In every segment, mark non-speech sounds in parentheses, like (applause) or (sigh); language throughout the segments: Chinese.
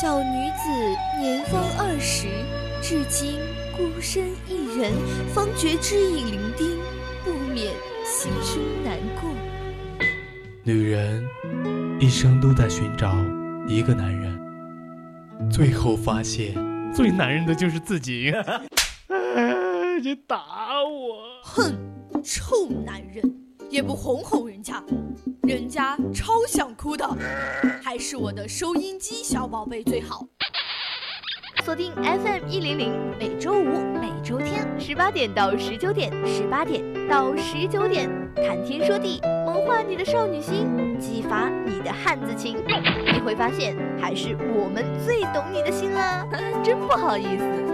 小女子年方二十，至今孤身一人，方觉知影伶仃，不免心生难过。女人一生都在寻找一个男人，最后发现最男人的就是自己。(laughs) 你打我！哼，臭男人，也不哄哄人家，人家超想哭的，还是我的收音机小宝贝最好。锁定 FM 一零零，每周五、每周天十八点到十九点，十八点到十九点，谈天说地，萌化你的少女心，激发你的汉子情，你会发现还是我们最懂你的心啊！(laughs) 真不好意思。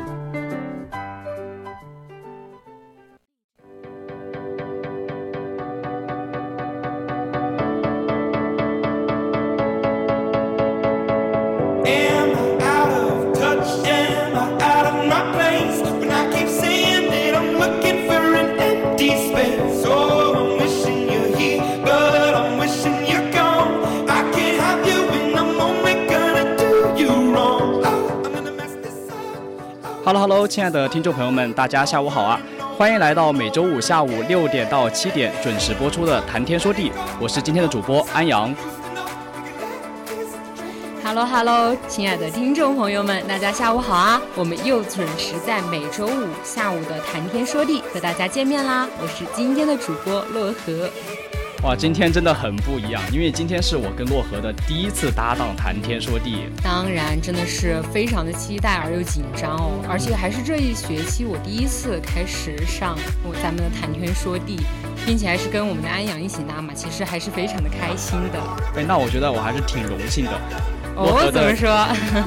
hello，亲爱的听众朋友们，大家下午好啊！欢迎来到每周五下午六点到七点准时播出的《谈天说地》，我是今天的主播安阳。Hello，Hello，亲爱的听众朋友们，大家下午好啊！我们又准时在每周五下午的《谈天说地》和大家见面啦！我是今天的主播洛河。哇，今天真的很不一样，因为今天是我跟洛河的第一次搭档谈天说地。当然，真的是非常的期待而又紧张哦，而且还是这一学期我第一次开始上我咱们的谈天说地，并且还是跟我们的安阳一起搭嘛，其实还是非常的开心的。哎，那我觉得我还是挺荣幸的。哦，怎么说？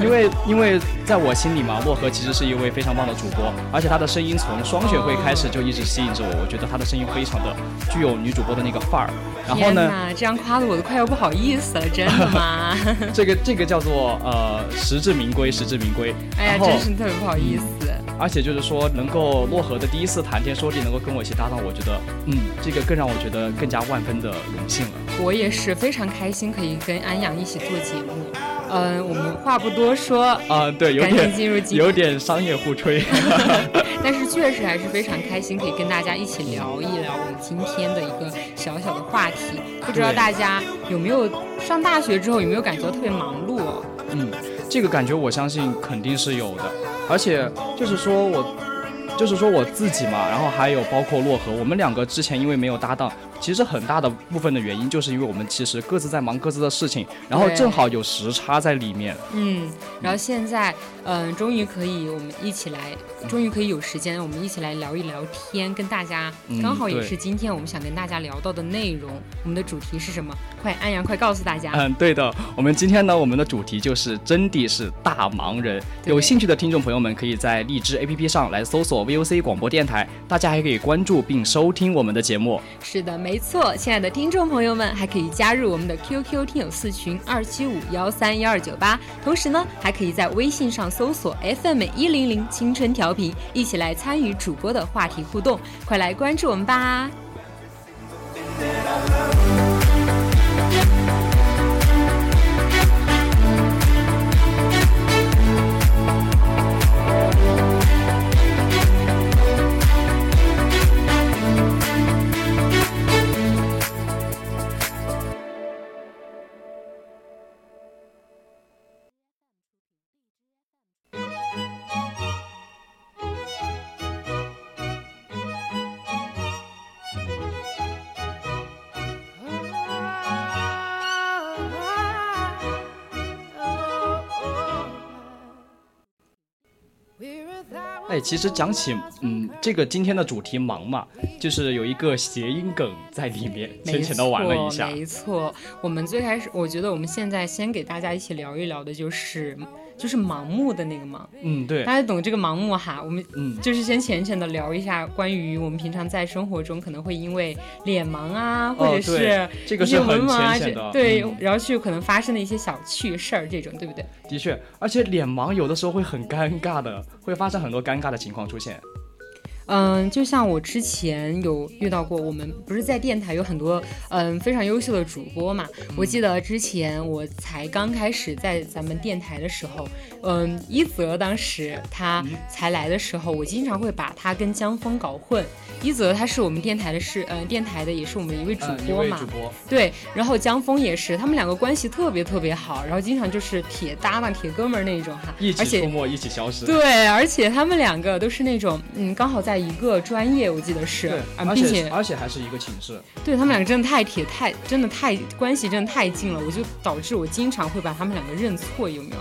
因为因为在我心里嘛，洛河其实是一位非常棒的主播，而且他的声音从双选会开始就一直吸引着我。我觉得他的声音非常的具有女主播的那个范儿。然后呢，这样夸的我都快要不好意思了，真的吗？(laughs) 这个这个叫做呃实至名归，实至名归。哎呀，真是特别不好意思。而且就是说，能够洛河的第一次谈天说地，能够跟我一起搭档，我觉得，嗯，这个更让我觉得更加万分的荣幸了。我也是非常开心，可以跟安阳一起做节目。嗯，我们话不多说，啊，对，有点进入有点商业互吹，(laughs) 但是确实还是非常开心，可以跟大家一起聊一聊我们今天的一个小小的话题。不知道大家有没有上大学之后有没有感觉到特别忙碌？嗯，这个感觉我相信肯定是有的，而且就是说我。就是说我自己嘛，然后还有包括洛河，我们两个之前因为没有搭档，其实很大的部分的原因就是因为我们其实各自在忙各自的事情，然后正好有时差在里面。嗯，然后现在，嗯，终于可以我们一起来，终于可以有时间，我们一起来聊一聊天，跟大家刚好也是今天我们想跟大家聊到的内容。我们的主题是什么？快，安阳，快告诉大家。嗯，对的，我们今天呢，我们的主题就是真的是大忙人。有兴趣的听众朋友们可以在荔枝 APP 上来搜索。VOC 广播电台，大家还可以关注并收听我们的节目。是的，没错，亲爱的听众朋友们，还可以加入我们的 QQ 听友四群二七五幺三幺二九八，同时呢，还可以在微信上搜索 FM 一零零青春调频，一起来参与主播的话题互动，快来关注我们吧。哎，其实讲起，嗯，这个今天的主题忙嘛，就是有一个谐音梗在里面，浅浅的玩了一下。没错，我们最开始，我觉得我们现在先给大家一起聊一聊的就是。就是盲目的那个盲，嗯，对，大家懂这个盲目哈。我们嗯，就是先浅浅的聊一下关于我们平常在生活中可能会因为脸盲啊，或者是这个是很浅显的，对，然后去可能发生的一些小趣事儿，这种对不对？的确，而且脸盲有的时候会很尴尬的，会发生很多尴尬的情况出现。嗯，就像我之前有遇到过，我们不是在电台有很多嗯非常优秀的主播嘛？我记得之前我才刚开始在咱们电台的时候，嗯，一泽当时他才来的时候，我经常会把他跟江峰搞混。一泽他是我们电台的是嗯电台的，也是我们的一位主播嘛。主播。对，然后江峰也是，他们两个关系特别特别好，然后经常就是铁搭档、铁哥们儿那种哈。一起出没，一起消失。对，而且他们两个都是那种嗯，刚好在。一个专业，我记得是，并且而且还是一个寝室。对他们两个真的太铁，太真的太关系真的太近了，我就导致我经常会把他们两个认错，有没有？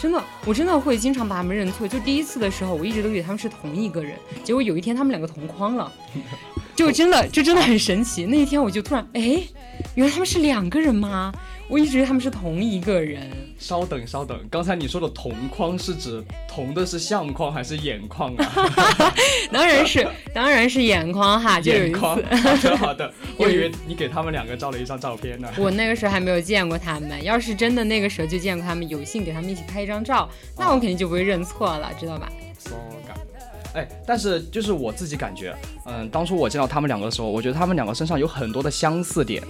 真的，我真的会经常把他们认错。就第一次的时候，我一直都以为他们是同一个人，结果有一天他们两个同框了，(laughs) 就真的就真的很神奇。那一天我就突然，哎，原来他们是两个人吗？我一直以为他们是同一个人。稍等，稍等，刚才你说的同框是指同的是相框还是眼眶啊？(laughs) 当然是，当然是眼眶哈。眼眶。好的，好的。(laughs) 我以为你给他们两个照了一张照片呢。我那个时候还没有见过他们，要是真的那个时候就见过他们，有幸给他们一起拍一张照，那我肯定就不会认错了，知道吧哎，但是就是我自己感觉，嗯，当初我见到他们两个的时候，我觉得他们两个身上有很多的相似点。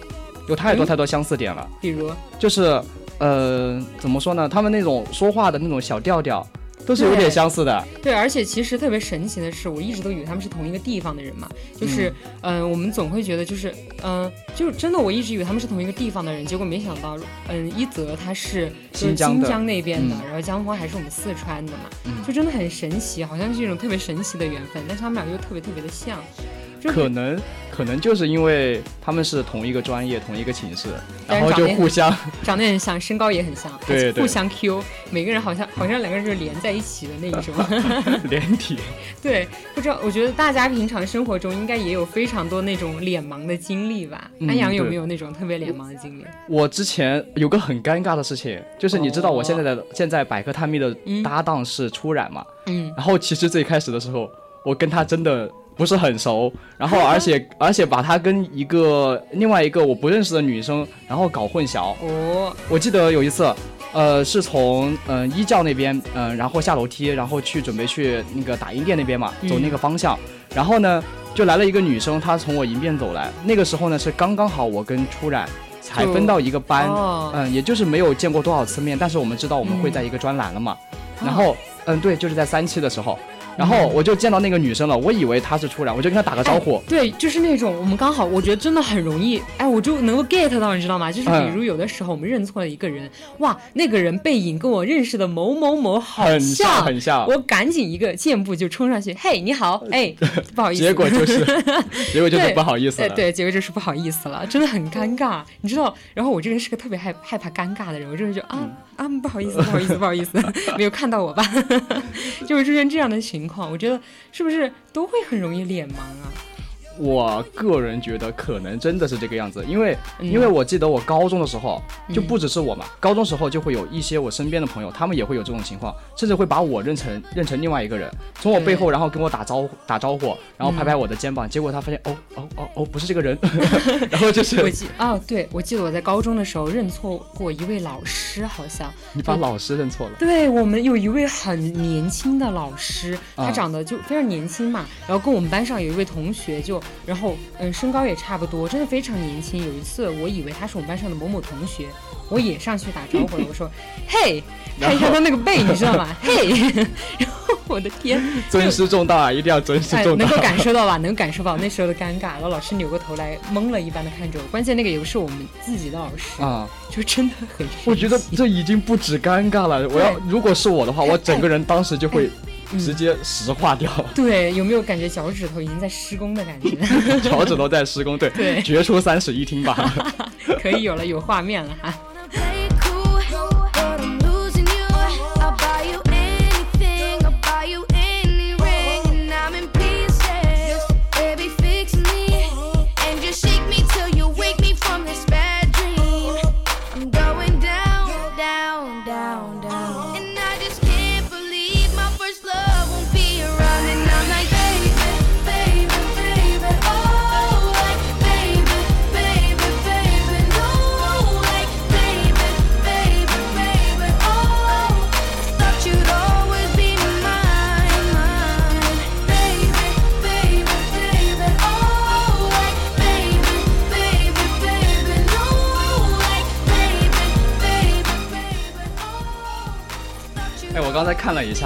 有太多太多相似点了，比如就是，呃，怎么说呢？他们那种说话的那种小调调，都是有点相似的。对，而且其实特别神奇的是，我一直都以为他们是同一个地方的人嘛。就是，嗯，我们总会觉得就是，嗯，就是真的我一直以为他们是同一个地方的人，结果没想到，嗯，一泽他是新疆那边的，然后江峰还是我们四川的嘛，就真的很神奇，好像是一种特别神奇的缘分。但是他们俩又特别特别的像。可能可能就是因为他们是同一个专业、同一个寝室，然后就互相长得很像，身高也很像，对，互相 Q，每个人好像好像两个人是连在一起的那一种 (laughs) 连体。(laughs) 对，不知道，我觉得大家平常生活中应该也有非常多那种脸盲的经历吧？安阳有没有那种特别脸盲的经历？我之前有个很尴尬的事情，就是你知道我现在的现在百科探秘的搭档是初染嘛？嗯，然后其实最开始的时候，我跟他真的。不是很熟，然后而且 (laughs) 而且把他跟一个另外一个我不认识的女生，然后搞混淆。哦，我记得有一次，呃，是从嗯一教那边，嗯，然后下楼梯，然后去准备去那个打印店那边嘛，走那个方向，然后呢就来了一个女生，她从我迎面走来，那个时候呢是刚刚好我跟初染才分到一个班，嗯，也就是没有见过多少次面，但是我们知道我们会在一个专栏了嘛，然后嗯对，就是在三期的时候。然后我就见到那个女生了，我以为她是初染，我就跟她打个招呼。对，就是那种我们刚好，我觉得真的很容易，哎，我就能够 get 到，你知道吗？就是比如有的时候我们认错了一个人，哇，那个人背影跟我认识的某某某好像，很像，我赶紧一个箭步就冲上去，嘿，你好，哎，不好意思，结果就是，(laughs) 结果就是不好意思了，对，对结果就是不好意思了，真的很尴尬，你知道？然后我这个人是个特别害害怕尴尬的人，我就是就啊啊，不好意思，不好意思，不好意思，(laughs) 没有看到我吧？(laughs) 就会出现这样的情情况。我觉得是不是都会很容易脸盲啊？我个人觉得可能真的是这个样子，因为因为我记得我高中的时候就不只是我嘛，高中时候就会有一些我身边的朋友，他们也会有这种情况，甚至会把我认成认成另外一个人，从我背后然后跟我打招呼打招呼，然后拍拍我的肩膀，结果他发现哦哦哦哦不是这个人，(laughs) 然后就是我记哦对，我记得我在高中的时候认错过一位老师，好像你把老师认错了？对我们有一位很年轻的老师，他长得就非常年轻嘛，然后跟我们班上有一位同学就。然后，嗯，身高也差不多，真的非常年轻。有一次，我以为他是我们班上的某某同学，我也上去打招呼了。我说：“ (laughs) 嘿，看一下他那个背，你知道吗？(laughs) 嘿。(laughs) ”然后我的天，尊师重道啊，一定要尊师重道。能够感受到吧？能感受到那时候的尴尬。然后老师扭过头来，懵了一般的看着我。关键那个也不是我们自己的老师啊，就真的很。我觉得这已经不止尴尬了。我要如果是我的话，我整个人当时就会。直接石化掉。对，有没有感觉脚趾头已经在施工的感觉？(laughs) 脚趾头在施工，对，对，绝出三室一厅吧。(laughs) 可以有了，有画面了哈。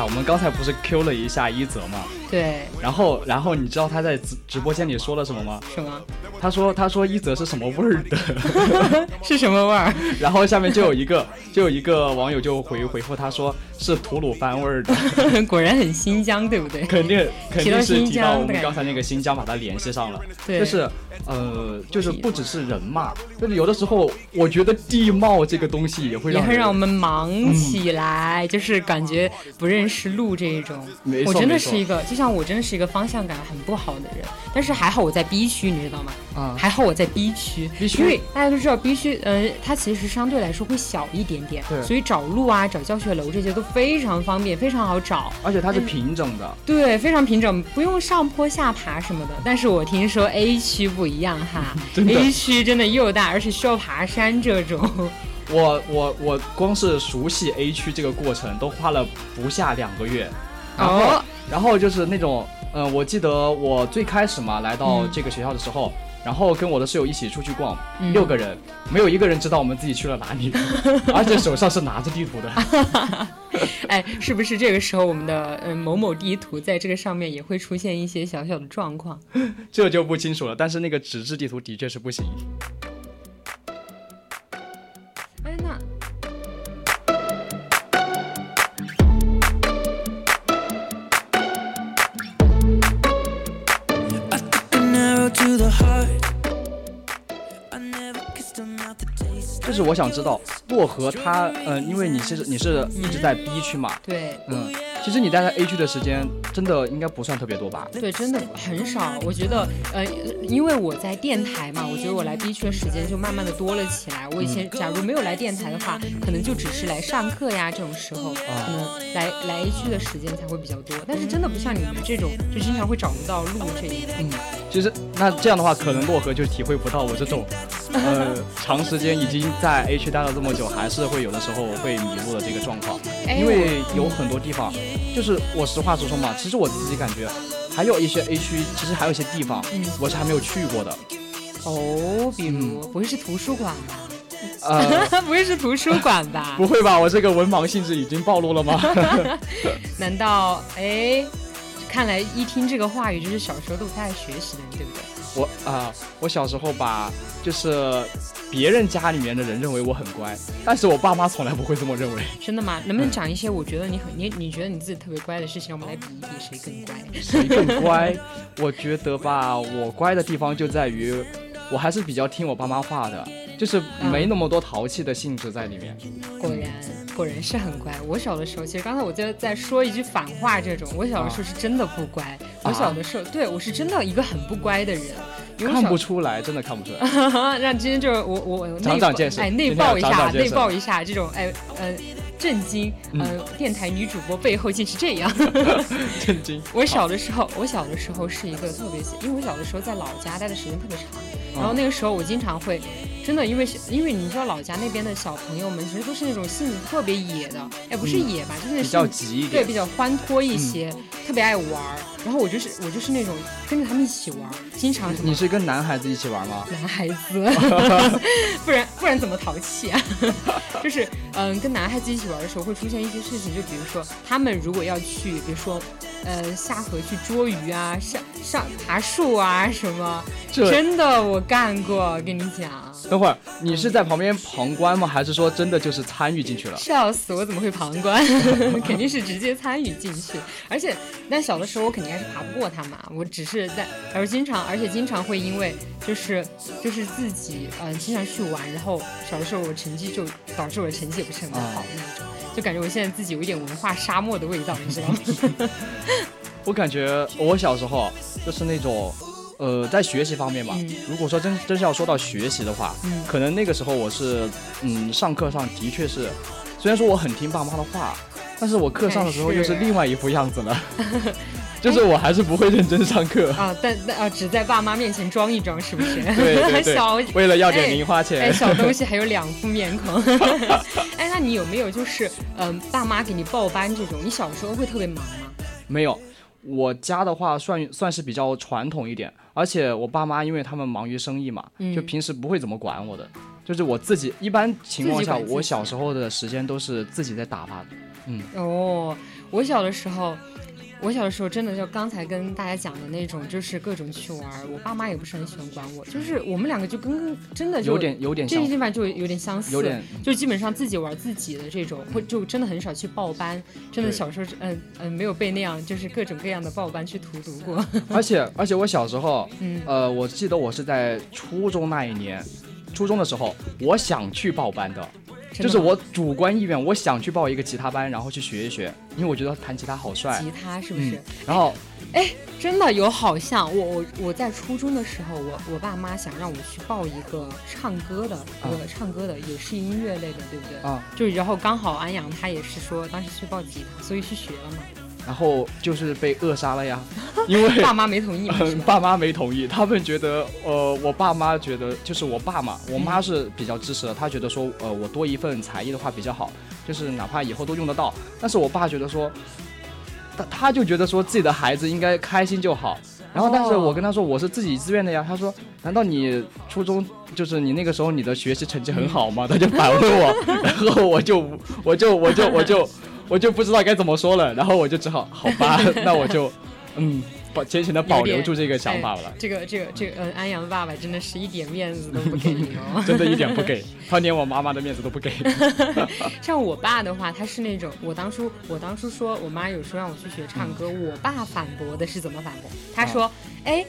我们刚才不是 Q 了一下一泽吗？对。然后，然后你知道他在直直播间里说了什么吗？什么？他说：“他说一泽是什么味儿的？(laughs) 是什么味儿？” (laughs) 然后下面就有一个就有一个网友就回回复他说：“是吐鲁番味儿的。(laughs) ”果然很新疆，对不对？肯定肯定是提到我们刚才那个新疆，把它联系上了。对，就是呃，就是不只是人嘛，就是有的时候我觉得地貌这个东西也会让也会让我们忙起来，就是感觉不认识路这一种。没错，我真的是一个，就像我真的是一个方向感很不好的人，但是还好我在 B 区，你知道吗？啊，还好我在 B 区，因为大家都知道 B 区，呃，它其实相对来说会小一点点，对，所以找路啊、找教学楼这些都非常方便，非常好找，而且它是平整的，对，非常平整，不用上坡下爬什么的。但是我听说 A 区不一样哈，(laughs) A 区真的又大，而且需要爬山这种。(laughs) 我我我光是熟悉 A 区这个过程都花了不下两个月，然后然后就是那种，嗯，我记得我最开始嘛来到这个学校的时候。然后跟我的室友一起出去逛，六个人，没有一个人知道我们自己去了哪里，(laughs) 而且手上是拿着地图的。(laughs) 哎，是不是这个时候我们的嗯某某地图在这个上面也会出现一些小小的状况？(laughs) 这就不清楚了。但是那个纸质地图的确是不行。就是我想知道薄荷它，嗯，因为你是你是一直在 B 区嘛，对，嗯。其实你待在 A 区的时间真的应该不算特别多吧？对，真的很少。我觉得，呃，因为我在电台嘛，我觉得我来 B 区的时间就慢慢的多了起来。我以前假如没有来电台的话，可能就只是来上课呀这种时候，可能来来 A 区的时间才会比较多。但是真的不像你们这种，就经常会找不到路这一嗯，其实那这样的话，可能洛河就体会不到我这种，呃，(laughs) 长时间已经在 A 区待了这么久，还是会有的时候会迷路的这个状况。因为有很多地方。就是我实话实说嘛，其实我自己感觉，还有一些 A 区，其实还有一些地方，我是还没有去过的。哦，比如不会是图书馆吧？呃，(laughs) 不会是图书馆吧？(laughs) 不会吧？我这个文盲性质已经暴露了吗？(laughs) 难道哎？看来一听这个话语，就是小时候都不太爱学习的人，对不对？我啊，我小时候吧就是。别人家里面的人认为我很乖，但是我爸妈从来不会这么认为。真的吗？能不能讲一些我觉得你很你你觉得你自己特别乖的事情，让我们来比一比谁更乖？谁更乖？我觉得吧，我乖的地方就在于，我还是比较听我爸妈话的，就是没那么多淘气的性质在里面。果然，果然是很乖。我小的时候，其实刚才我就在说一句反话，这种我小的时候是真的不乖。我小的时候，对我是真的一个很不乖的人。看不出来，真的看不出来。(laughs) 让今天就是我我长长见识，哎，内爆一下，内爆一下，这种哎呃震惊，呃电台女主播背后竟是这样，(laughs) 震惊。(laughs) 我小的时候，我小的时候是一个特别，因为我小的时候在老家待的时间特别长，然后那个时候我经常会。真的，因为因为你知道老家那边的小朋友们其实都是那种性子特别野的，哎，不是野吧，就是比较急一点，对，比较欢脱一些，特别爱玩儿。然后我就是我就是那种跟着他们一起玩，经常。你是跟男孩子一起玩吗？男孩子，(laughs) 不然不然怎么淘气啊？就是嗯，跟男孩子一起玩的时候会出现一些事情，就比如说他们如果要去，比如说呃下河去捉鱼啊，上上爬树啊什么，真的我干过，跟你讲。等会儿，你是在旁边旁观吗？还是说真的就是参与进去了？笑死，我怎么会旁观？(laughs) 肯定是直接参与进去。而且，那小的时候我肯定还是爬不过他嘛。我只是在，而经常，而且经常会因为就是就是自己嗯经常去玩，然后小的时候我成绩就导致我的成绩也不是很好那种，就感觉我现在自己有一点文化沙漠的味道，你知道吗？(laughs) 我感觉我小时候就是那种。呃，在学习方面吧，如果说真真是要说到学习的话，可能那个时候我是，嗯，上课上的确是，虽然说我很听爸妈的话，但是我课上的时候又是另外一副样子了，(laughs) 就是我还是不会认真上课啊，但但啊，只在爸妈面前装一装，是不是？(laughs) 对对对，(laughs) 为了要点零花钱，哎，小东西 (laughs) 还有两副面孔，哎，那你有没有就是，嗯，爸妈给你报班这种，你小时候会特别忙吗？没有。我家的话算算是比较传统一点，而且我爸妈因为他们忙于生意嘛，就平时不会怎么管我的，就是我自己一般情况下，我小时候的时间都是自己在打发，嗯，哦，我小的时候。我小的时候真的就刚才跟大家讲的那种，就是各种去玩。我爸妈也不是很喜欢管我，就是我们两个就跟真的有点有点这些地方就有点相似，有点就基本上自己玩自己的这种，会就真的很少去报班。真的小时候嗯嗯没有被那样，就是各种各样的报班去荼毒过。而且而且我小时候，嗯呃，我记得我是在初中那一年，初中的时候，我想去报班的。就是我主观意愿，我想去报一个吉他班，然后去学一学，因为我觉得弹吉他好帅。吉他是不是？然后，哎，真的有好像我我我在初中的时候，我我爸妈想让我去报一个唱歌的，呃，唱歌的也是音乐类的，对不对？啊。就然后刚好安阳他也是说当时去报吉他，所以去学了嘛。然后就是被扼杀了呀，(laughs) 因为爸妈没同意。爸妈没同意，他们觉得，呃，我爸妈觉得就是我爸嘛，我妈是比较支持的，他觉得说，呃，我多一份才艺的话比较好，就是哪怕以后都用得到。但是我爸觉得说，他他就觉得说自己的孩子应该开心就好。然后，但是我跟他说我是自己自愿的呀。他说，难道你初中就是你那个时候你的学习成绩很好吗？他就反问我，(laughs) 然后我就我就我就我就。我就不知道该怎么说了，然后我就只好好吧，(laughs) 那我就，嗯，保浅浅的保留住这个想法了。这个这个这个，嗯，安阳爸爸真的是一点面子都不给你哦，(laughs) 真的一点不给，他连我妈妈的面子都不给。(laughs) 像我爸的话，他是那种，我当初我当初说我妈有说让我去学唱歌，我爸反驳的是怎么反驳？他说，哎，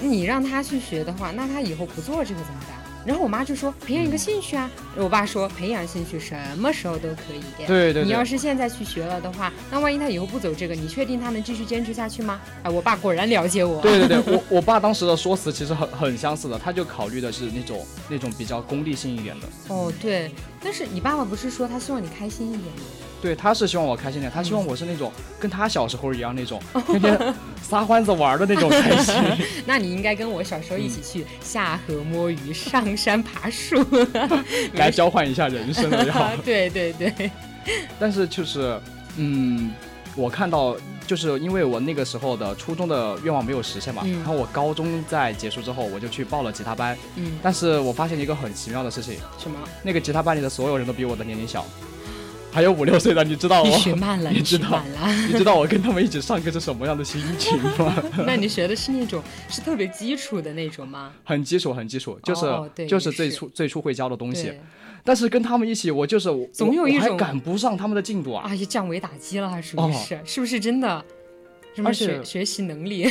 你让他去学的话，那他以后不做这个怎么办？然后我妈就说培养一个兴趣啊，我爸说培养兴趣什么时候都可以。对对。你要是现在去学了的话，那万一他以后不走这个，你确定他能继续坚持下去吗？哎，我爸果然了解我。对对对，(laughs) 我我爸当时的说辞其实很很相似的，他就考虑的是那种那种比较功利性一点的。哦，对。但是你爸爸不是说他希望你开心一点吗？对，他是希望我开心点，他希望我是那种跟他小时候一样那种天天撒欢子玩的那种开心。(laughs) 那你应该跟我小时候一起去下河摸鱼、上山爬树，(laughs) (laughs) 来交换一下人生的要。对对对。但是就是，嗯，我看到就是因为我那个时候的初中的愿望没有实现嘛，然后我高中在结束之后，我就去报了吉他班。嗯。但是我发现一个很奇妙的事情。什么？那个吉他班里的所有人都比我的年龄小。还有五六岁的，你知道吗？(laughs) 你学慢了，你知道？你知道我跟他们一起上课是什么样的心情吗？(laughs) 那你学的是那种是特别基础的那种吗？很基础，很基础，就是就是最初最初会教的东西。但是跟他们一起，我就是总有一种赶不上他们的进度啊！哎呀降维打击了，还属于是，是不是真的？什么学学习能力？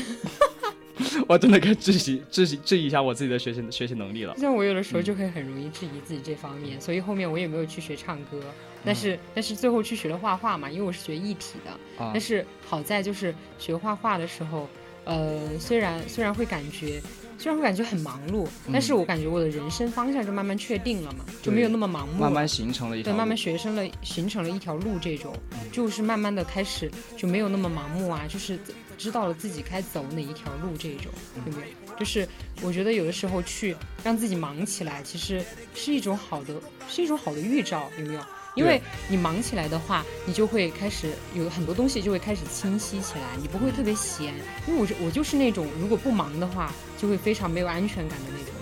(laughs) 我真的该质疑质疑质疑一下我自己的学习学习能力了。像我有的时候就会很容易质疑自己这方面，所以后面我也没有去学唱歌。但是但是最后去学了画画嘛，因为我是学艺体的。但是好在就是学画画的时候，呃，虽然虽然会感觉虽然会感觉很忙碌，但是我感觉我的人生方向就慢慢确定了嘛，就没有那么盲目，慢慢形成了一条，对，慢慢学生了形成了一条路，这种就是慢慢的开始就没有那么盲目啊，就是知道了自己该走哪一条路，这种对不对？就是我觉得有的时候去让自己忙起来，其实是一种好的，是一种好的预兆，有没有？因为你忙起来的话，你就会开始有很多东西就会开始清晰起来，你不会特别闲。因为我是我就是那种如果不忙的话，就会非常没有安全感的那种。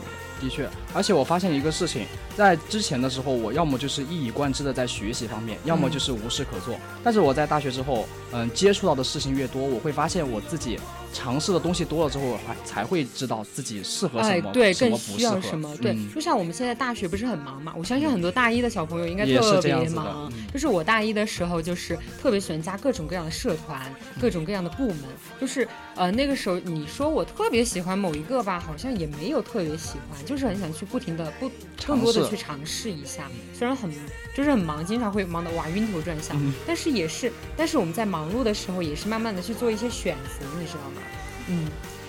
的确，而且我发现一个事情，在之前的时候，我要么就是一以贯之的在学习方面，要么就是无事可做。但是我在大学之后，嗯，接触到的事情越多，我会发现我自己。尝试的东西多了之后，还才会知道自己适合什么，对，更需要什么。对，就像我们现在大学不是很忙嘛？我相信很多大一的小朋友应该特别忙。就是我大一的时候，就是特别喜欢加各种各样的社团，各种各样的部门。就是呃，那个时候你说我特别喜欢某一个吧，好像也没有特别喜欢，就是很想去不停的不更多的去尝试一下。虽然很就是很忙，经常会忙得哇晕头转向，但是也是，但是我们在忙碌的时候，也是慢慢的去做一些选择，你知道吗？嗯，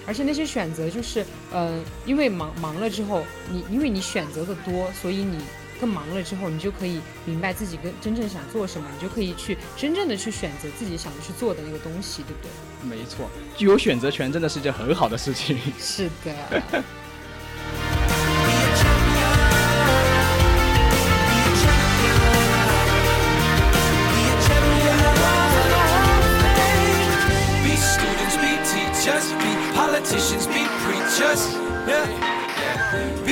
而且那些选择就是，呃，因为忙忙了之后，你因为你选择的多，所以你更忙了之后，你就可以明白自己跟真正想做什么，你就可以去真正的去选择自己想去做的那个东西，对不对？没错，具有选择权真的是一件很好的事情。是的。(laughs)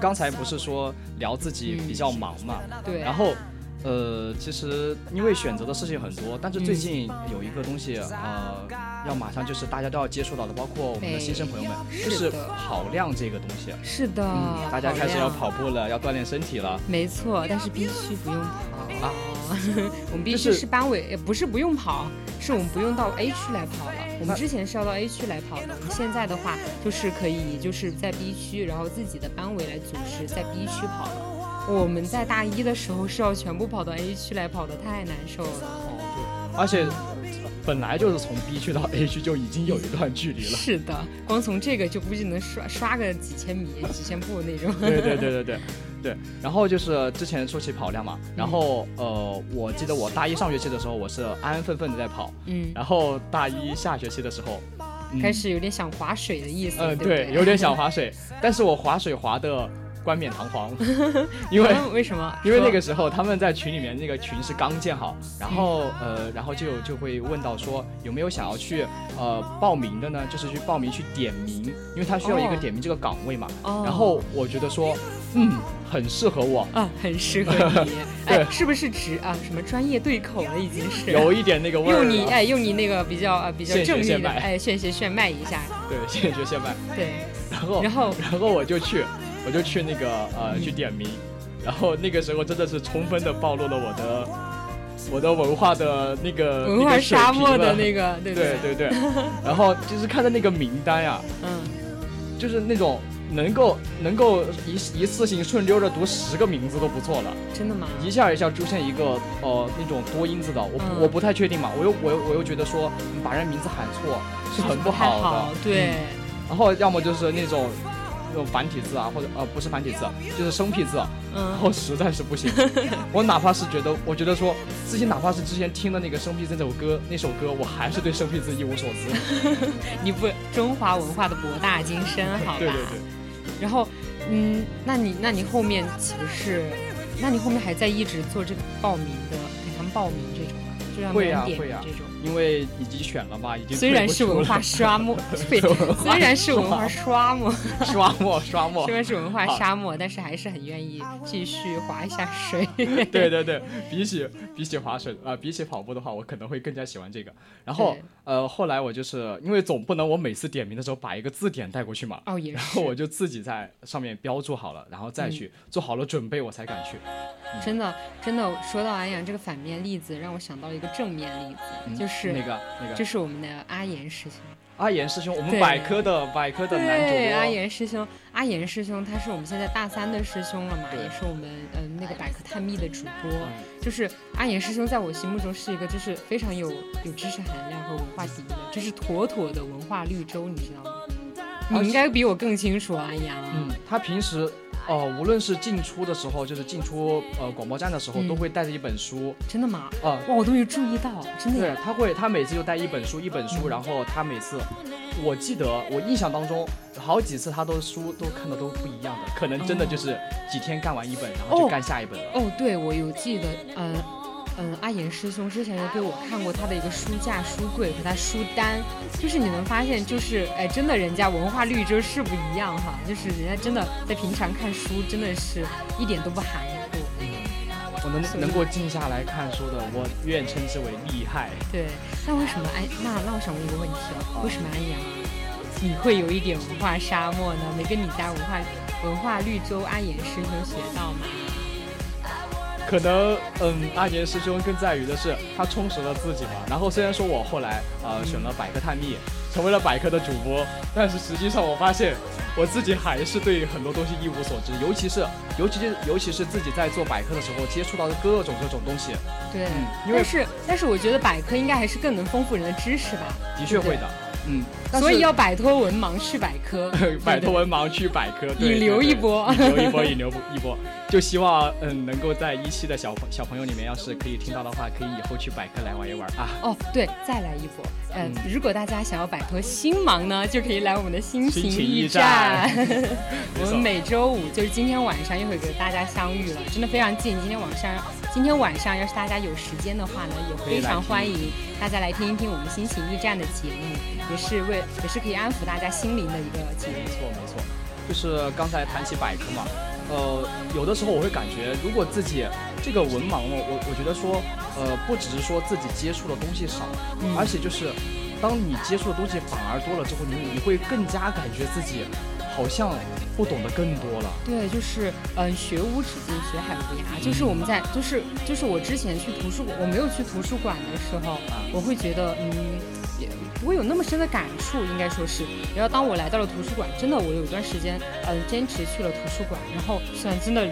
刚才不是说聊自己比较忙嘛，对，然后，呃，其实因为选择的事情很多，但是最近有一个东西，呃，要马上就是大家都要接触到的，包括我们的新生朋友们，就是跑量这个东西。是的，嗯，大家开始要跑步了，要锻炼身体了。没错，但是必须不用跑啊 (laughs) 我们必须是是班委，也不是不用跑，是我们不用到 A 区来跑了。我们之前是要到 A 区来跑的，我们现在的话就是可以就是在 B 区，然后自己的班委来组织在 B 区跑了。我们在大一的时候是要全部跑到 A 区来跑的，太难受了。哦，对，而且本来就是从 B 区到 A 区就已经有一段距离了。是的，光从这个就估计能刷刷个几千米、几千步那种。对对对对对对。然后就是之前说起跑量嘛，然后呃，我记得我大一上学期的时候，我是安安分分的在跑，嗯，然后大一下学期的时候，嗯开始有点想划水的意思。嗯，对对，有点想划水，(laughs) 但是我划水划的冠冕堂皇 (laughs) (laughs) 因为嗯为什么？因为那个时候他们在群里面那个群是刚建好，然后呃，然后就就会问到说有没有想要去呃报名的呢？就是去报名去点名，因为他需要一个哦点名这个岗位嘛。哦然后我觉得说，嗯，很适合我，啊，很适合你。(laughs) 对。哎，是不是指啊什么专业对口了？已经是。有一点那个味儿用你哎，用你那个比较啊比较正义的哎现学现卖一下。对现学现卖，对，然后然后？然后我就去，我就去那个呃去点名，然后那个时候真的是充分的暴露了我的我的文化的那个文化沙漠的那个个，对对？对对，然后就是看着那个名单呀、(laughs) 嗯，就是那种能够能够一一次性顺溜着读十个名字都不错了，真的吗？一下一下出现一个呃那种多音字的，我我不太确定嘛，我又我又我又觉得说你把人名字喊错是很不好的，好，对嗯，然后要么就是那种那种繁体字啊，或者呃不是繁体字，就是生僻字，然嗯，后实在是不行。(laughs) 我哪怕是觉得，我觉得说自己哪怕是之前听的那个生僻字那首歌，那首歌我还是对生僻字一无所知。(laughs) 你不中华文化的博大精深，好吧？对对对。然后，嗯，那你那你后面岂不是？那你后面还在一直做这个报名的，给他们报名这种吗？就让人点这种。因为已经选了嘛，已经虽然是文化刷沙漠，(laughs) 对，(laughs) 虽然是文化沙漠，(laughs) 刷漠刷漠虽，然是文化沙漠，但是还是很愿意继续划一下水。对对对，比起比起滑水啊、比起跑步的话，我可能会更加喜欢这个。然后对呃，后来我就是因为总不能我每次点名的时候把一个字典带过去嘛，哦，也然后，我就自己在上面标注好了，然后再去、做好了准备，我才敢去。真的真的，说到安阳这个反面例子，让我想到了一个正面例子，嗯就是那个那个就是我们的阿岩师兄。阿岩师兄，我们百科的百科的男主对，阿，岩师兄，阿岩师兄他是我们现在大三的师兄了嘛，对也是我们嗯、呃那个百科探秘的主播。嗯就是阿岩师兄在我心目中是一个就是非常有有知识含量和文化底蕴的，就是妥妥的文化绿洲，你知道吗？你应该比我更清楚，阿岩。嗯，他平时哦、无论是进出的时候，就是进出呃广播站的时候，嗯都会带着一本书。真的吗？啊、哇，我都没有注意到，真的对呀。，他会，他每次就带一本书，一本书，然后他每次，我记得我印象当中好几次他都书都看的都不一样的，可能真的就是几天干完一本，然后就哦干下一本了。哦，对，我有记得，呃，嗯，阿岩师兄之前有给我看过他的一个书架、书柜和他书单，就是你能发现，就是哎，真的人家文化绿洲是不一样哈，就是人家真的在平常看书真的是一点都不含糊。我能能够静下来看书的，我愿称之为厉害。对，那为什么安？那那我想问一个问题哦，为什么安阳你会有一点文化沙漠呢？没跟你家文化文化绿洲阿岩师兄学到吗？可能，嗯，阿年师兄更在于的是他充实了自己嘛。然后虽然说我后来呃选了百科探秘，成为了百科的主播，但是实际上我发现我自己还是对很多东西一无所知，尤其是尤其是尤其是自己在做百科的时候接触到的各种各种东西，对，嗯因为但是但是我觉得百科应该还是更能丰富人的知识吧。的确会的，嗯。所以要摆脱文盲去百科，(laughs) 摆脱文盲去百科，引流一波引流一波，(laughs) 引流一波。就希望嗯能够在一期的小朋小朋友里面，要是可以听到的话，可以以后去百科来玩一玩啊。哦，对，再来一波。呃，嗯如果大家想要摆脱心盲呢，就可以来我们的心情驿驿站。我们每周五就是今天晚上又会跟大家相遇了，真的非常近。今天晚上，今天晚上要是大家有时间的话呢，也非常欢迎大家来听一听我们心情驿站的节目，也是为也是可以安抚大家心灵的一个节目没。错没错，就是刚才谈起百科嘛，呃，有的时候我会感觉，如果自己这个文盲了，我我觉得说，呃，不只是说自己接触的东西少，嗯而且就是当你接触的东西反而多了之后，你你会更加感觉自己好像不懂得更多了。对，就是嗯，学无止境，学海无涯。就是我们在，就是就是我之前去图书馆，我没有去图书馆的时候，我会觉得嗯，也不会有那么深的感触，应该说是。然后当我来到了图书馆，真的我有一段时间嗯坚持去了图书馆，然后虽然真的。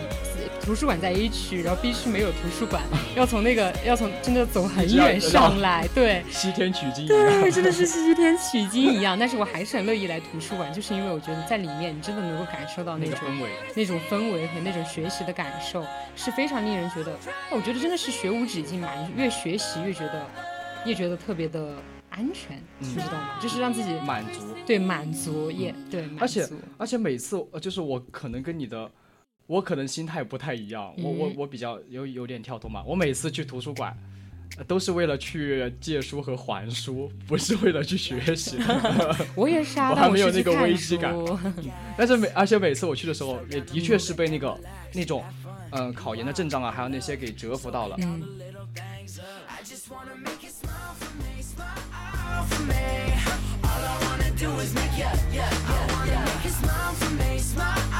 图书馆在 A 区，然后 B 区没有图书馆，(laughs) 要从那个要从真的走很远上来，对，西天取经一对，真的是西天取经一样。(laughs) 但是我还是很乐意来图书馆，就是因为我觉得在里面你真的能够感受到那种那个氛围，那种氛围和那种学习的感受，是非常令人觉得，我觉得真的是学无止境嘛。你越学习越觉得，越觉得特别的安全，嗯你知道吗？就是让自己满足。对满足，也对。而且而且每次呃就是我可能跟你的，我可能心态不太一样，我我嗯我比较有有点跳脱嘛。我每次去图书馆，呃都是为了去借书和还书，不是为了去学习。(laughs) 我也是啊，(laughs) 我还没有那个危机感书 (laughs) 但是每而且每次我去的时候，也的确是被那个那种，嗯、考研的阵仗啊，还有那些给折服到了。嗯，for me. All I wanna do is make you, yeah, yeah, yeah. make you smile for me, smile.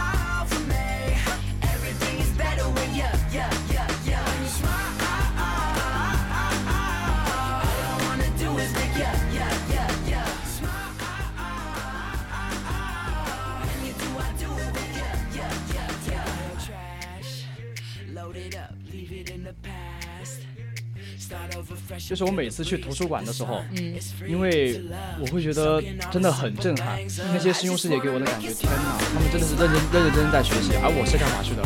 就是我每次去图书馆的时候，嗯，因为我会觉得真的很震撼，那些师兄师姐给我的感觉，天哪，他们真的是认真认认真真在学习，而我是干嘛去的？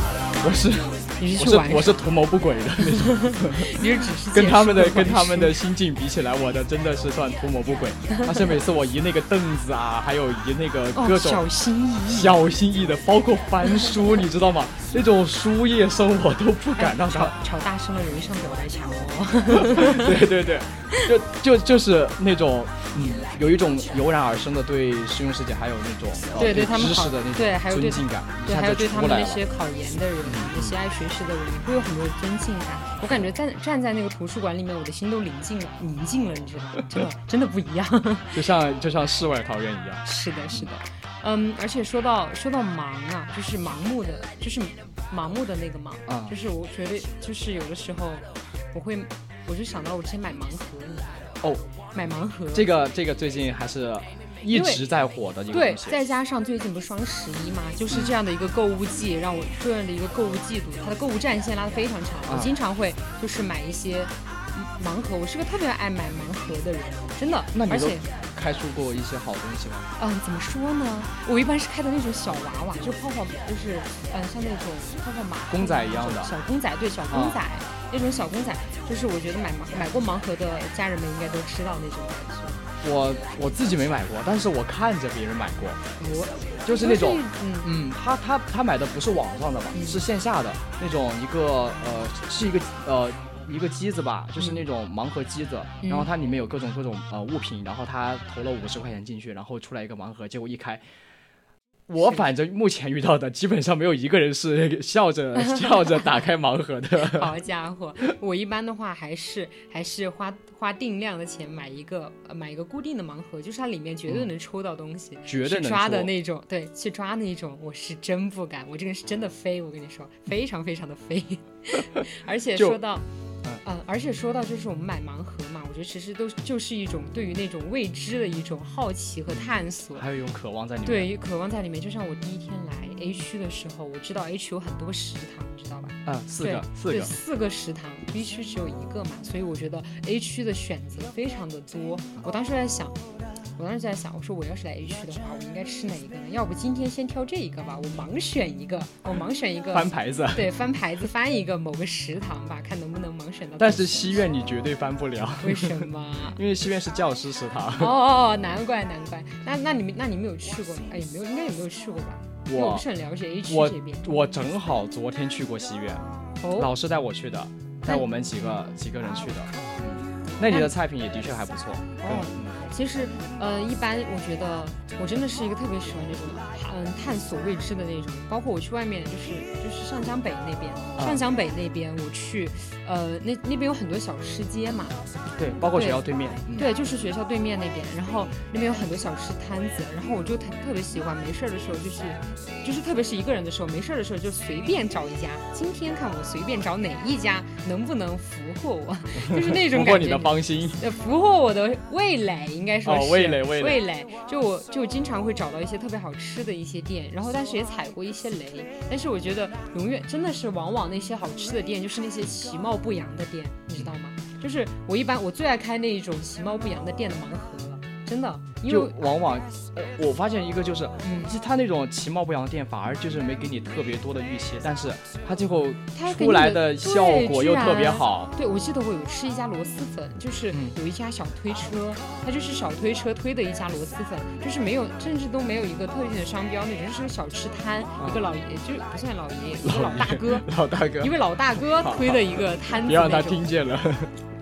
我是我是你是去玩我是图谋不轨的那种。(laughs) 你是只是跟他们的跟他们的心境比起来，我的真的是算图谋不轨。(laughs) 而且每次我移那个凳子啊，还有移那个哦各种小心翼翼。小心翼翼的，包括翻书，你知道吗？那种书页声我都不敢让吵他。吵大声的人上表白墙哦。(laughs) 对对对，就就就是那种嗯，有一种油然而生的对师兄师姐还有那种呃对对他们知识的那种对还有对尊敬感，一对，下还有对他们。那些考研的人，那些爱学习的人，会有很多尊敬感。我感觉站站在那个图书馆里面，我的心都宁静了，宁静了，你知道吗？真的 (laughs) 真的不一样。就像就像世外桃源一样。是的，是的，嗯，而且说到说到盲啊，就是盲目的，就是盲目的那个盲，啊就是我觉得就是有的时候我会，我就想到我之前买盲盒，你知道吗哦，买盲盒，这个这个最近还是一直在火的一个对。再加上最近不是双十一嘛，就是这样的一个购物季，让我个人的一个购物季度，它的购物战线拉得非常长。啊我经常会就是买一些嗯盲盒，我是个特别爱买盲盒的人，真的那，你都而且开出过一些好东西吗？嗯，怎么说呢？我一般是开的那种小娃娃，就泡泡，就是嗯，像那种泡泡马公仔一样的小公仔，对，小公仔、那种小公仔，就是我觉得买盲买过盲盒的家人们应该都知道那种感觉。我我自己没买过，但是我看着别人买过，我就是那种，嗯嗯，他他他买的不是网上的吧，嗯是线下的那种一个呃是一个呃一个机子吧，就是那种盲盒机子，嗯然后它里面有各种各种呃物品，然后他投了五十块钱进去，然后出来一个盲盒，结果一开。我反正目前遇到的基本上没有一个人是笑着 (laughs) 笑着打开盲盒的。(laughs) 好家伙，我一般的话还是还是花花定量的钱买一个呃买一个固定的盲盒，就是它里面绝对能抽到东西，嗯绝对能抓的那种，对，去抓那种，我是真不敢，我这个人是真的飞，我跟你说，非常非常的飞。(laughs) 而且说到，嗯呃，而且说到就是我们买盲盒嘛，我觉得其实都就是一种对于那种未知的一种好奇和探索。还有一种渴望在里面。对，渴望在里面。就像我第一天来 A 区的时候，我知道 A 区有很多食堂，你知道吧？嗯，四个，四对，个，四个食堂，B 区只有一个嘛，所以我觉得 A 区的选择非常的多。我当时在想，我当时在想，我说我要是来 A 区的话，我应该吃哪一个呢？要不今天先挑这一个吧，我盲选一个，我盲选一个，翻牌子。对，翻牌子翻一个某个食堂吧，看能不能盲选到。但是西苑你绝对翻不了，为什么？(laughs) 因为西苑是教师食堂。哦哦哦，(laughs) 难怪难怪。那那你们那你们有去过吗？哎，没有，应该也没有去过吧？我我不是很了解 A 区我这边。我正好昨天去过西苑，哦，老师带我去的，带我们几个几个人去的。嗯，那里的菜品也的确还不错。其实，呃，一般我觉得我真的是一个特别喜欢这种，嗯，探索未知的那种。包括我去外面，就是就是上江北那边，啊上江北那边我去，呃，那那边有很多小吃街嘛，对，包括学校对面。嗯，对，就是学校对面那边，然后那边有很多小吃摊子，然后我就特特别喜欢，没事儿的时候就是，就是特别是一个人的时候，没事儿的时候就随便找一家，今天看我随便找哪一家能不能俘获我，(laughs) 就是那种感觉。俘获你的芳心。呃，俘获我的味蕾，应该说味蕾味蕾味蕾。就我就经常会找到一些特别好吃的一些店，然后但是也踩过一些雷。但是我觉得永远真的是往往那些好吃的店，就是那些其貌不扬的店，你知道吗？就是我一般我最爱开那一种其貌不扬的店的盲盒了，真的，因就为往往，呃，我发现一个就是，嗯，是他那种其貌不扬的店，反而就是没给你特别多的预期，但是他最后出来的的效果又特别好。对，我记得我有吃一家螺蛳粉，就是嗯有一家小推车，它就是小推车推的一家螺蛳粉，就是没有，甚至都没有一个特定的商标那种，就是个小吃摊，一个老爷，就不算老爷爷，一个老大哥，老大哥一，位老大哥推的一个摊子别让他听见了。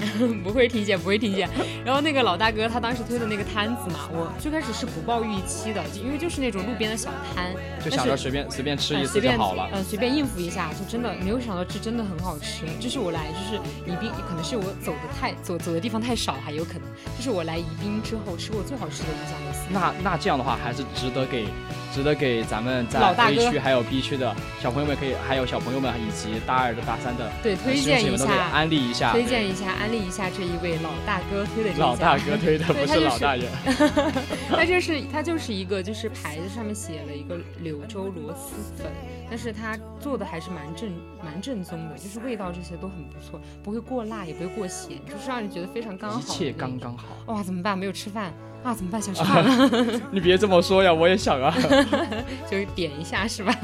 (laughs) 不会听见，不会听见。然后那个老大哥他当时推的那个摊子嘛，我最开始是不抱预期的，因为就是那种路边的小摊，就想着随便随便吃一次就好了。嗯，随便应付一下，就真的没有想到这真的很好吃。就是我来，就是宜宾，可能是我走的太走走的地方太少，还有可能，就是我来宜宾之后吃过最好吃的一家螺蛳粉。那那这样的话，还是值得给值得给咱们在 A 区还有 B 区的小朋友们可以，还有小朋友们以及大二的大三的对，推荐一下，安利一下。推荐一下，安利一下这一位老大哥推的这一。老大哥推的，不是是老大爷。他就是他就是一个就是牌子上面写了一个柳州螺蛳粉，但是他做的还是蛮正蛮正宗的，就是味道这些都很不错，不会过辣也不会过咸，就是让人觉得非常刚好。一切刚。刚好。哇，怎么办？没有吃饭啊？怎么办？想吃饭了，(laughs) 你别这么说呀，我也想啊。(laughs) 就点一下是吧？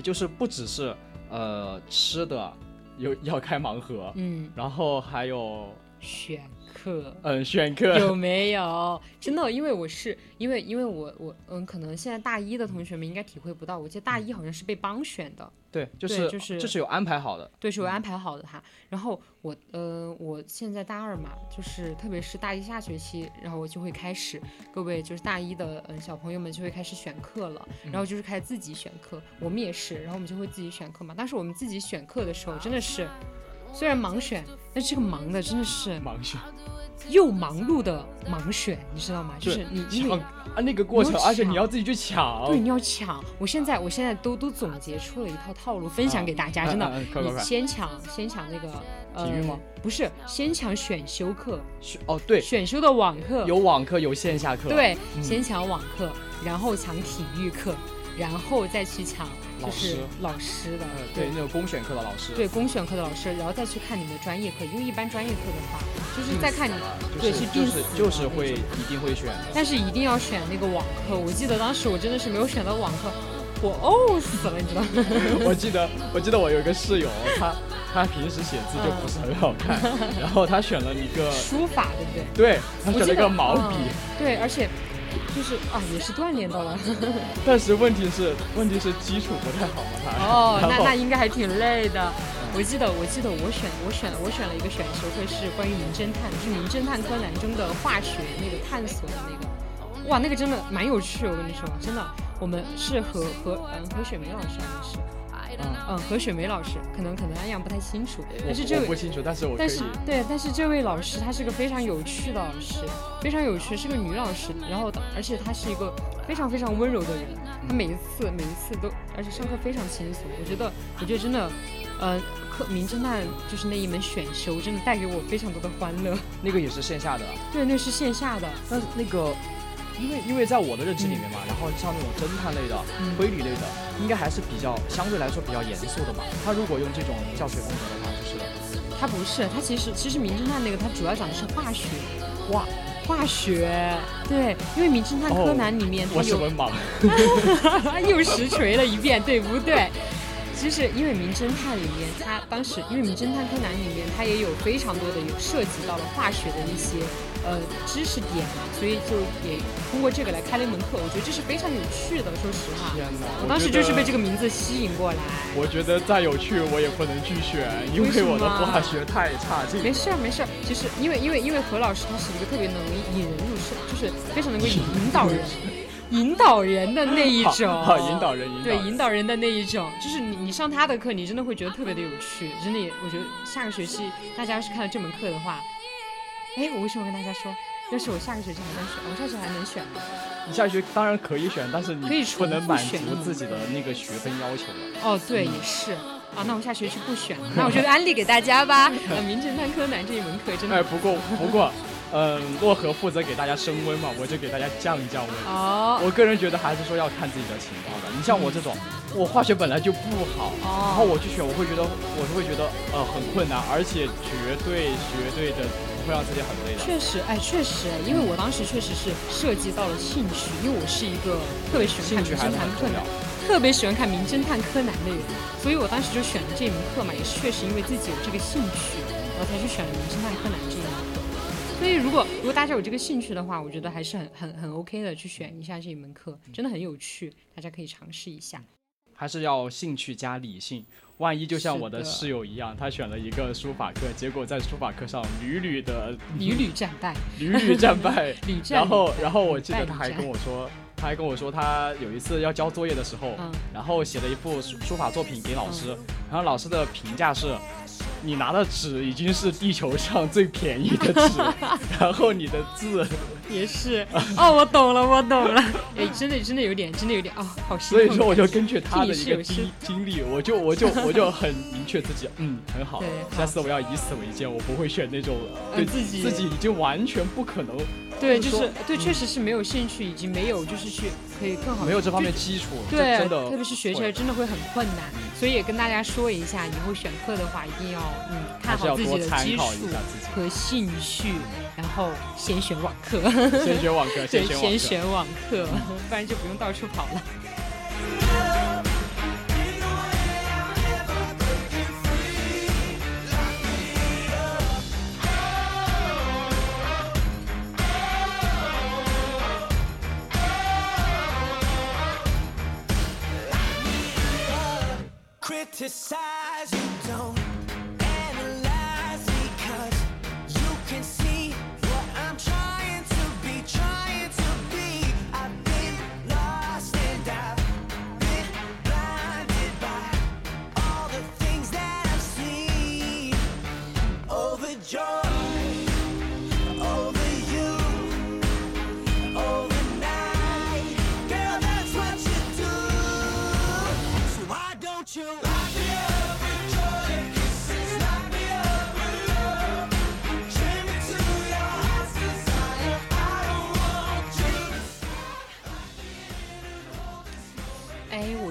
哎，就是不只是呃吃的有要开盲盒，嗯，然后还有选课。嗯，选课有没有？真的，因为我是因为因为我我嗯，可能现在大一的同学们应该体会不到，我记得大一好像是被帮选的，对，就是就是这是有安排好的。对，是有安排好的哈。然后我呃，我现在大二嘛，就是特别是大一下学期，然后我就会开始，各位就是大一的嗯小朋友们就会开始选课了，然后就是开始自己选课，我们也是，然后我们就会自己选课嘛。但是我们自己选课的时候，真的是虽然盲选，但这个盲的真的是盲选，又忙碌的盲选，你知道吗？就是你因为抢啊那个过程而且你要自己去抢。对，你要抢。我现在，我现在都都总结出了一套套路，分享给大家。真的你先抢，先抢那个呃，体育吗？不是，先抢选修课，选哦，对，选修的网课。有网课，有线下课。，对，嗯先抢网课，然后抢体育课，然后再去抢就老是师老师的呃，对，那种公选课的老师。对公选课的老师，然后再去看你的专业课，因为一般专业课的话，就是再看你对就是是定死就是就是会一定会选的。但是一定要选那个网课。我记得当时我真的是没有选到网课，我呕死了，你知道吗？(laughs) 我记得我记得我有一个室友，他他平时写字就不是很好看，然后他选了一个，书法对不对？对他选了一个毛笔，嗯对，而且就是啊，也是锻炼到了。(laughs) 但是问题是问题是基础不太好嘛，他。(laughs) 哦，那那应该还挺累的。我记得，我记得我选我选我选了一个选修课是关于名侦探，就是名侦探柯南中的化学那个探索的那个，哇，那个真的蛮有趣，我跟你说，真的，我们是和和嗯何雪梅老师好像是，嗯嗯何雪梅老师，可能可能安阳不太清楚，但是这位不清楚，但是我但是对，但是这位老师她是个非常有趣的老师，非常有趣，是个女老师，然后而且她是一个非常非常温柔的人，她每一次每一次都，而且上课非常轻松，我觉得我觉得真的，呃，课名侦探就是那一门选修，真的带给我非常多的欢乐。那个也是线下的，对，那是线下的，那那个。因为因为在我的认知里面嘛，然后像那种侦探类的、嗯。推理类的，应该还是比较相对来说比较严肃的嘛。他如果用这种教学风格的话，就是他不是，他其实其实名侦探那个他主要讲的是化学，哇，化学，对，因为名侦探柯哦南里面它我是有文盲，(laughs) 又实锤了一遍，对不对？其实因为《名侦探》里面，他当时因为《名侦探柯南》里面，他也有非常多的有涉及到了化学的一些呃知识点嘛，所以就也通过这个来开了一门课，我觉得这是非常有趣的。说实话，天哪！我当时就是被这个，名字吸引过来。我觉得再有趣我也不能去选，因为我的化学太差劲。没事儿没事儿，其实因为因为因为何老师他是一个特别能引人入胜，就是非常能够引引导人。(laughs) 引导人的那一种，好好引导人引导对引导人的那一种，就是你你上他的课，你真的会觉得特别的有趣，真的也，我觉得下个学期大家要是看了这门课的话，哎，我为什么跟大家说，要是我下个学期还能选，我下学期还能选吗？你下学当然可以选，但是你可以不能满足自己的那个学分要求了。哦，对，也是。啊，那我下学期不选了，那我就安利给大家吧。(laughs) 呃，《名侦探柯南》这一门课真的哎，的不过不过，嗯，洛河负责给大家升温嘛，我就给大家降一降温。哦我个人觉得还是说要看自己的情况的。你像我这种，我化学本来就不好，哦然后我去选，我会觉得我是会觉得呃很困难，而且绝对绝对的会让自己很累的。确实，哎，确实，因为我当时确实是涉及到了兴趣，因为我是一个特别喜欢看名侦探柯南。特别喜欢看名侦探柯南的人，所以我当时就选了这门课嘛，也是确实因为自己有这个兴趣，然后才去选了名侦探柯南这一门课。所以如果如果大家有这个兴趣的话，我觉得还是很很很 OK 的，去选一下这一门课，真的很有趣，大家可以尝试一下。还是要兴趣加理性。万一就像我的室友一样，他选了一个书法课，结果在书法课上屡屡的 (laughs) 屡屡战败，屡屡战败，(laughs) 屡战然后然后我记得他还跟我说，他还跟我说他有一次要交作业的时候，嗯。然后写了一幅书书法作品给老师，然后老师的评价是。你拿的纸已经是地球上最便宜的纸，(laughs) 然后你的字，也是。哦，我懂了，我懂了，哎，真的真的有点，真的有点哦，好心痛。所以说我就根据他的一个经经历，我就我就我就很明确自己，嗯，很好 (laughs) 对，下次我要以此为鉴，我不会选那种对嗯自己。自己已经完全不可能。对，就是是对，确实是没有兴趣，以及没有就是去可以更好没有这方面基础，这对，真的特别是学起来真的会很困难，所以也跟大家说一下，以后选课的话一定要嗯看好自己的基础和兴趣，然后先选网课，先选网课，对。先选网课，不然就不用到处跑了。to side.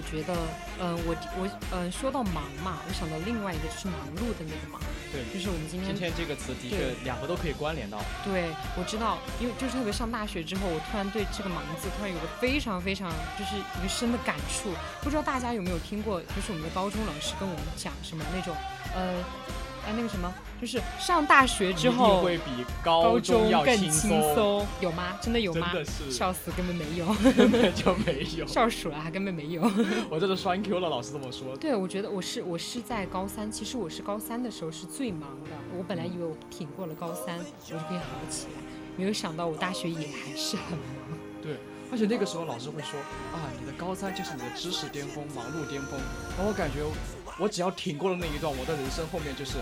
觉得，嗯、我我嗯、说到忙嘛，我想到另外一个就是忙碌的那个忙，对，就是我们今天今天这个词的确两个都可以关联到。对，我知道，因为就是特别上大学之后，我突然对这个“忙”字突然有个非常非常就是一个深的感触。不知道大家有没有听过，就是我们的高中老师跟我们讲什么那种，呃，哎那个什么，就是上大学之后会比高高中要更轻轻松，有吗？真的有吗？真的是笑死，根本没有，(laughs) 根本就没有。笑鼠了，还根本没有。(laughs) 我真的双 Q 了，老师这么说。对，我觉得我是我是在高三，其实我是高三的时候是最忙的。我本来以为我挺过了高三，我就可以好起来，没有想到我大学也还是很忙。对，而且那个时候老师会说啊，你的高三就是你的知识巅峰、忙碌巅峰。然后我感觉我只要挺过了那一段，我的人生后面就是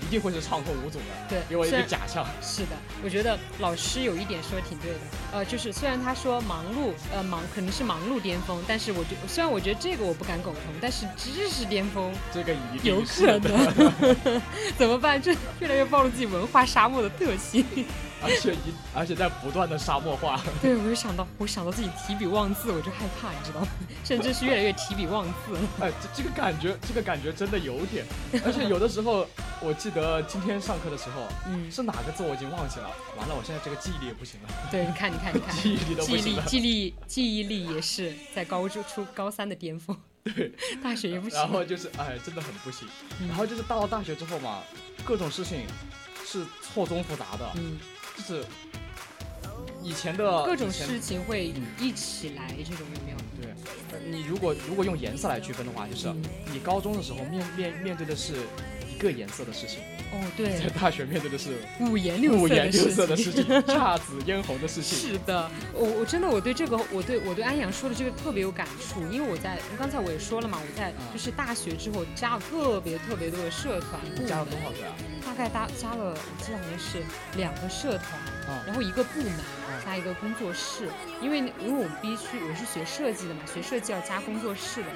一定会是畅通无阻的。对给我一个假象。是的，我觉得老师有一点说的挺对的，呃，就是虽然他说忙碌，呃忙可能是忙碌巅峰，但是我觉虽然我觉得这个我不敢苟同，但是知识巅峰这个一定有是可的，能，(laughs) 怎么办？这越来越暴露自己文化沙漠的特性。而且一而且在不断的沙漠化。(laughs) 对，我就想到，我想到自己提笔忘字，我就害怕，你知道吗？(laughs) 甚至是越来越提笔忘字了。哎，这这个感觉，这个感觉真的有点。而且有的时候，我记得今天上课的时候，嗯，是哪个字我已经忘记了。完了，我现在这个记忆力也不行了。(laughs) 对，你看，你看，你看，记忆力都不记忆力行了，记忆力，记忆力也是在高中初高三的巅峰。对，大学也不行。然后就是哎，真的很不行。嗯然后就是到了大学之后嘛，各种事情是错综复杂的，嗯，就是以前的各种事情会嗯一起来，这种有没有？对，呃你如果如果用颜色来区分的话，就是嗯你高中的时候面面面对的是一个颜色的事情，哦，对。在，大学面对的是五颜六色五颜六色的的事情，姹紫嫣红的事情。是的，我我真的我对这个我对我对安阳说的这个特别有感触，因为我在刚才我也说了嘛，我在嗯就是大学之后加了特别特别多的社团部加了门多少个啊？大概加加了我记得好像是两个社团，啊。然后一个部门加一个工作室，因为因为我们必须我是学设计的嘛，学设计要加工作室的。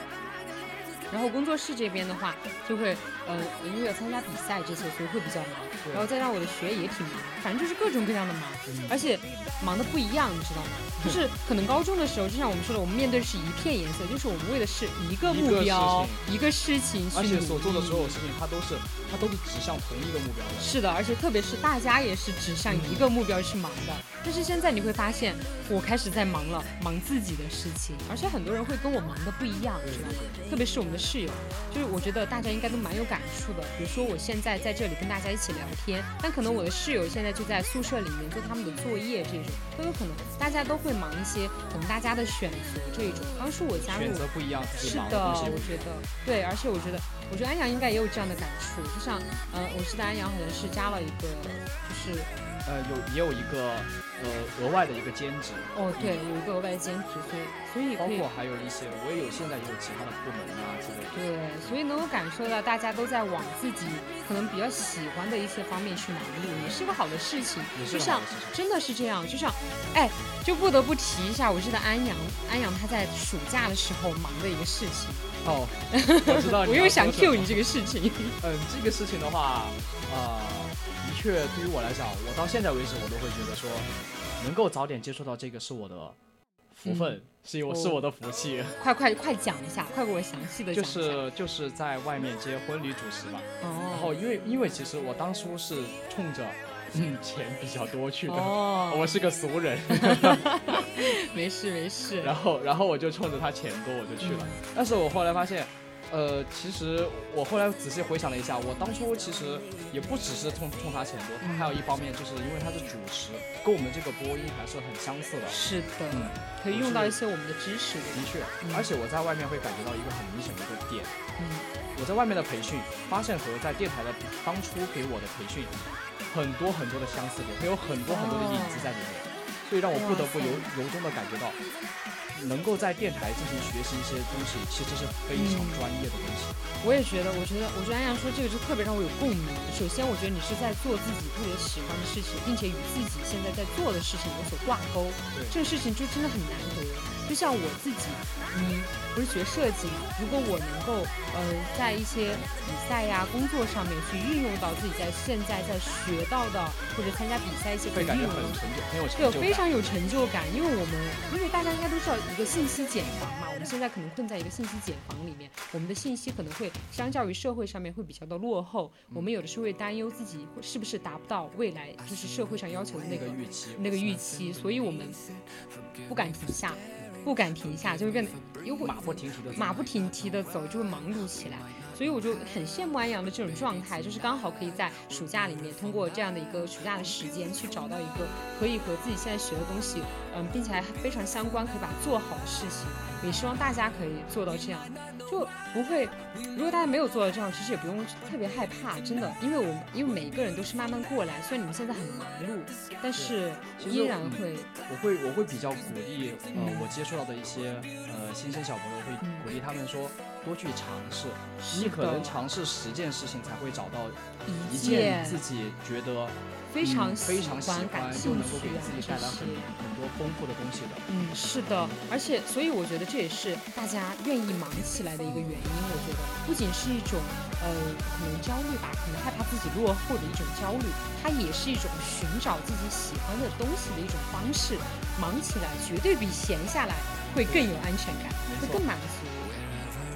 然后工作室这边的话，就会呃，因为要参加比赛这些，所以会比较忙。然后再让我的学也挺忙，反正就是各种各样的忙，而且忙的不一样，你知道吗？就是可能高中的时候，就像我们说的，我们面对的是一片颜色，就是我们为的是一个目标，一个事情去而且所做的力所有事情，它都是它都是指向同一个目标的。是的，而且特别是大家也是指向一个目标去忙的。但是现在你会发现，我开始在忙了，忙自己的事情，而且很多人会跟我忙的不一样，知道吗？特别是我们的室友，就是我觉得大家应该都蛮有感触的。比如说我现在在这里跟大家一起聊天，但可能我的室友现在就在宿舍里面做他们的作业，这种都有可能。大家都会忙一些可能大家的选择这种。当初我加入选择不一样，是的，我觉得对，而且我觉得，我觉得安阳应该也有这样的感触，就像，呃，我记得安阳好像是加了一个，就是，呃有也有一个呃额外的一个兼职，哦，对，有一个额外兼职，所以，所以，包括还有一些我也有现在也有其他的部门啊之类的。对，所以能够感受到大家都在往自己可能比较喜欢的一些方面去忙碌，也是个好的事情。也就是像。真的是这样，就像，哎，就不得不提一下，我记得安阳，安阳他在暑假的时候忙的一个事情，哦，我知道你 (laughs) 我又想 Q 你这个事情。嗯，这个事情的话，呃，的确对于我来讲，我到现在为止我都会觉得说，能够早点接触到这个是我的福分，是我是哦我的福气。快快快讲一下，快给我详细的就讲就。是就是在外面接婚礼主持嘛，然哦后因为因为其实我当初是冲着嗯钱比较多去的，哦，我是个俗人，(laughs) 没事没事。然后然后我就冲着他钱多我就去了，但是我后来发现，呃，其实我后来仔细回想了一下，我当初其实也不只是冲冲他钱多，他还有一方面就是因为他是主持，跟我们这个播音还是很相似的。是的，嗯可以用到一些我们的知识。的确嗯，而且我在外面会感觉到一个很明显的一个点，嗯，我在外面的培训，发现和在电台的当初给我的培训，很多很多的相似点，会有很多很多的影子在里面，所以让我不得不由由衷的感觉到，能够在电台进行学习一些东西，其实是非常专业的东西。我也觉得，我觉得，我觉得安阳说这个就特别让我有共鸣。首先，我觉得你是在做自己特别喜欢的事情，并且与自己现在在做的事情有所挂钩，对这个事情就真的很难得。就像我自己，嗯，不是学设计嘛，如果我能够，呃，在一些比赛呀、工作上面去运用到自己在现在在学到的，或者参加比赛一些可以会感觉运用的很有成对，就感。非常有成就感，因为我们，因为大家应该都知道一个信息茧房嘛，我们现在可能困在一个信息茧房里面，我们的信息可能会相较于社会上面会比较的落后，我们有的时候会担忧自己会是不是达不到未来就是社会上要求的那那个那个预期，所以我们不敢停下，不敢停下，就会变得又会马不停蹄的马不停蹄的走，就会忙碌起来。所以我就很羡慕安阳的这种状态，就是刚好可以在暑假里面，通过这样的一个暑假的时间，去找到一个可以和自己现在学的东西，嗯，并且还非常相关，可以把它做好的事情。也希望大家可以做到这样，就不会，如果大家没有做到这样，其实也不用特别害怕，真的，因为我们因为每一个人都是慢慢过来，虽然你们现在很忙碌，但是依然会，我会我会比较鼓励，呃，嗯我接触到的一些呃新生小朋友会嗯鼓励他们说多去尝试，你可能尝试十件事情才会找到一一件件自己觉得非常嗯非常喜欢、感又能够给自己带来很。很多丰富的东西的。嗯，是的，而且所以我觉得这也是大家愿意忙起来的一个原因。我觉得不仅是一种呃可能焦虑吧，可能害怕自己落后的一种焦虑，它也是一种寻找自己喜欢的东西的一种方式。忙起来绝对比闲下来会更有安全感，会更满足。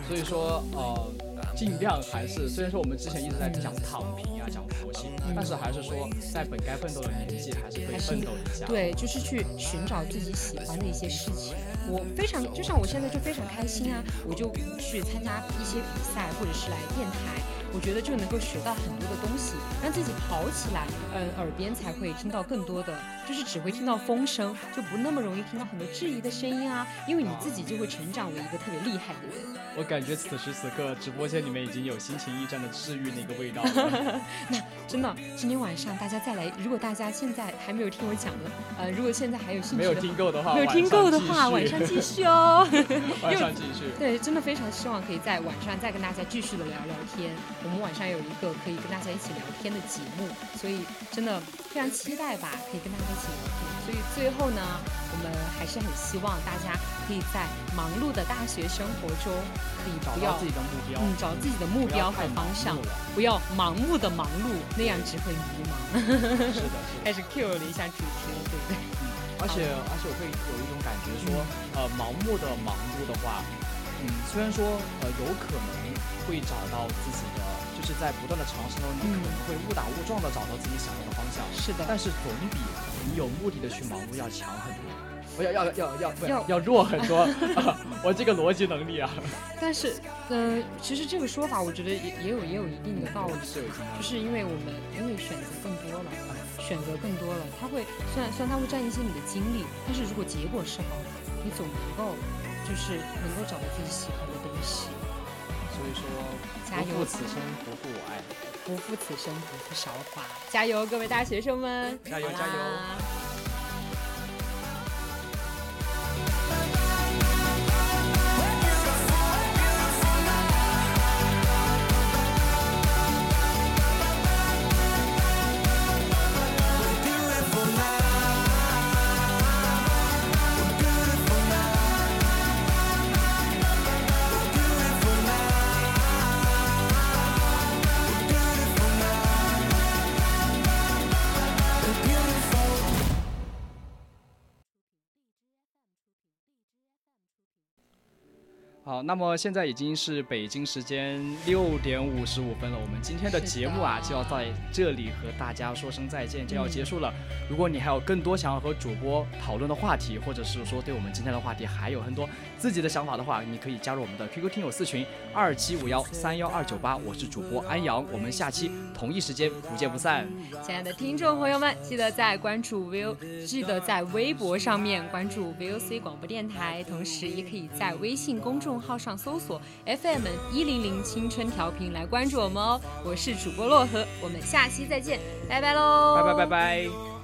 所以说，呃，尽量还是虽然说我们之前一直在讲躺平啊，讲佛系，但是还是说在本该奋斗的年纪，还是可以奋斗一下。对，就是去寻找自己喜欢的一些事情。我非常，就像我现在就非常开心啊，我就去参加一些比赛，或者是来电台，我觉得就能够学到很多的东西，让自己跑起来，嗯，耳边才会听到更多的，就是只会听到风声，就不那么容易听到很多质疑的声音啊，因为你自己就会成长为一个特别厉害的人。我感觉此时此刻直播间里面已经有心情驿站的治愈那个味道了。那真的，今天晚上大家再来，如果大家现在还没有听我讲的，呃，如果现在还有兴趣没有听够的话，没有听够的话，晚上继续哦。(laughs) 晚上继续。对，真的非常希望可以在晚上再跟大家继续的聊聊天。我们晚上有一个可以跟大家一起聊天的节目，所以真的非常期待吧，可以跟大家一起聊天。所以最后呢，我们还是很希望大家可以在忙碌的大学生活中，可以不要找到自己的目标，嗯找自己的目标和方向不要盲目的忙碌，那样只会迷茫。是的，是的。(laughs) 开始 Q 了一下主题了，对不对？而且而且我会有一种感觉说，呃，盲目的忙碌的话，嗯，虽然说呃有可能会找到自己的，就是在不断的尝试中，你可能会误打误撞的找到自己想要的方向，是的，但是总比你有目的的去忙碌要强很多。我要要要要要要弱很多、啊 (laughs) 我这个逻辑能力啊，(laughs) 但是，嗯、其实这个说法我觉得也也有也有一定的道理。就是因为我们因为选择更多了，选择更多了，它会虽然虽然它会占一些你的精力，但是如果结果是好的，你总能够就是能够找到自己喜欢的东西。所以说加油不负此生不负我爱。不负此生，不负韶华，加油，各位大学生们！加油加油那么现在已经是北京时间六点五十五分了，我们今天的节目啊就要在这里和大家说声再见，就要结束了。如果你还有更多想要和主播讨论的话题，或者是说对我们今天的话题还有很多自己的想法的话，你可以加入我们的 QQ 听友四群二七五幺三幺二九八，我是主播安阳，我们下期同一时间不见不散。亲爱的听众朋友们，记得在关注 V，记得在微博上面关注 VOC 广播电台，同时也可以在微信公众号上搜索 FM 一零零青春调频来关注我们哦。我是主播洛河，我们下期再见，拜拜喽！拜拜拜拜。